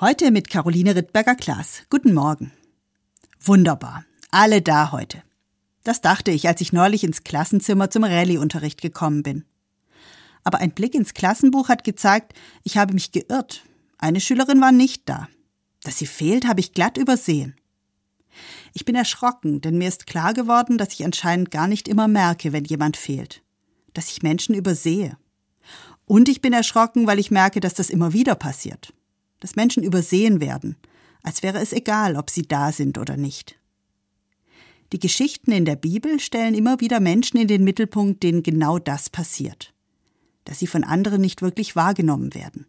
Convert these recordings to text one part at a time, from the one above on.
Heute mit Caroline Rittberger-Klaas. Guten Morgen. Wunderbar. Alle da heute. Das dachte ich, als ich neulich ins Klassenzimmer zum Rallye-Unterricht gekommen bin. Aber ein Blick ins Klassenbuch hat gezeigt, ich habe mich geirrt. Eine Schülerin war nicht da. Dass sie fehlt, habe ich glatt übersehen. Ich bin erschrocken, denn mir ist klar geworden, dass ich anscheinend gar nicht immer merke, wenn jemand fehlt. Dass ich Menschen übersehe. Und ich bin erschrocken, weil ich merke, dass das immer wieder passiert dass Menschen übersehen werden, als wäre es egal, ob sie da sind oder nicht. Die Geschichten in der Bibel stellen immer wieder Menschen in den Mittelpunkt, denen genau das passiert, dass sie von anderen nicht wirklich wahrgenommen werden.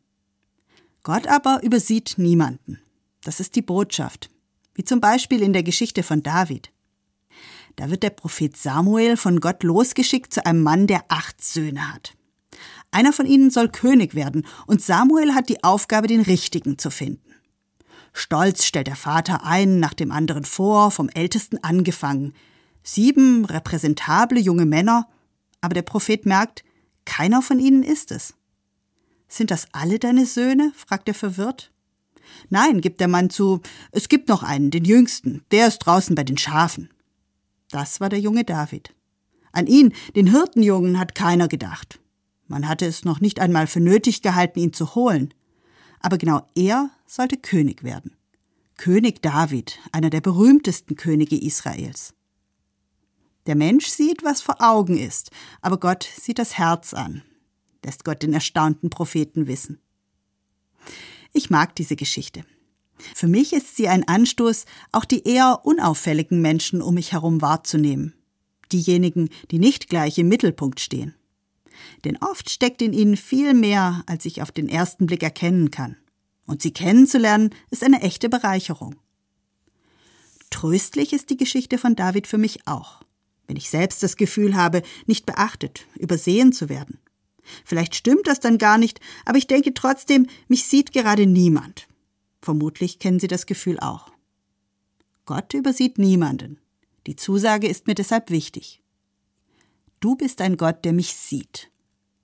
Gott aber übersieht niemanden. Das ist die Botschaft, wie zum Beispiel in der Geschichte von David. Da wird der Prophet Samuel von Gott losgeschickt zu einem Mann, der acht Söhne hat. Einer von ihnen soll König werden, und Samuel hat die Aufgabe, den Richtigen zu finden. Stolz stellt der Vater einen nach dem anderen vor, vom Ältesten angefangen. Sieben repräsentable junge Männer, aber der Prophet merkt, keiner von ihnen ist es. Sind das alle deine Söhne? fragt er verwirrt. Nein, gibt der Mann zu, es gibt noch einen, den jüngsten, der ist draußen bei den Schafen. Das war der junge David. An ihn, den Hirtenjungen, hat keiner gedacht. Man hatte es noch nicht einmal für nötig gehalten, ihn zu holen. Aber genau er sollte König werden. König David, einer der berühmtesten Könige Israels. Der Mensch sieht, was vor Augen ist, aber Gott sieht das Herz an, lässt Gott den erstaunten Propheten wissen. Ich mag diese Geschichte. Für mich ist sie ein Anstoß, auch die eher unauffälligen Menschen um mich herum wahrzunehmen. Diejenigen, die nicht gleich im Mittelpunkt stehen denn oft steckt in ihnen viel mehr, als ich auf den ersten Blick erkennen kann. Und sie kennenzulernen, ist eine echte Bereicherung. Tröstlich ist die Geschichte von David für mich auch, wenn ich selbst das Gefühl habe, nicht beachtet, übersehen zu werden. Vielleicht stimmt das dann gar nicht, aber ich denke trotzdem, mich sieht gerade niemand. Vermutlich kennen Sie das Gefühl auch. Gott übersieht niemanden. Die Zusage ist mir deshalb wichtig. Du bist ein Gott, der mich sieht.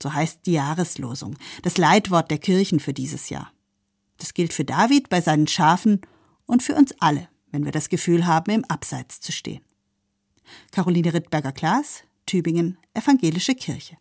So heißt die Jahreslosung, das Leitwort der Kirchen für dieses Jahr. Das gilt für David bei seinen Schafen und für uns alle, wenn wir das Gefühl haben, im Abseits zu stehen. Caroline Rittberger-Klaas, Tübingen, Evangelische Kirche.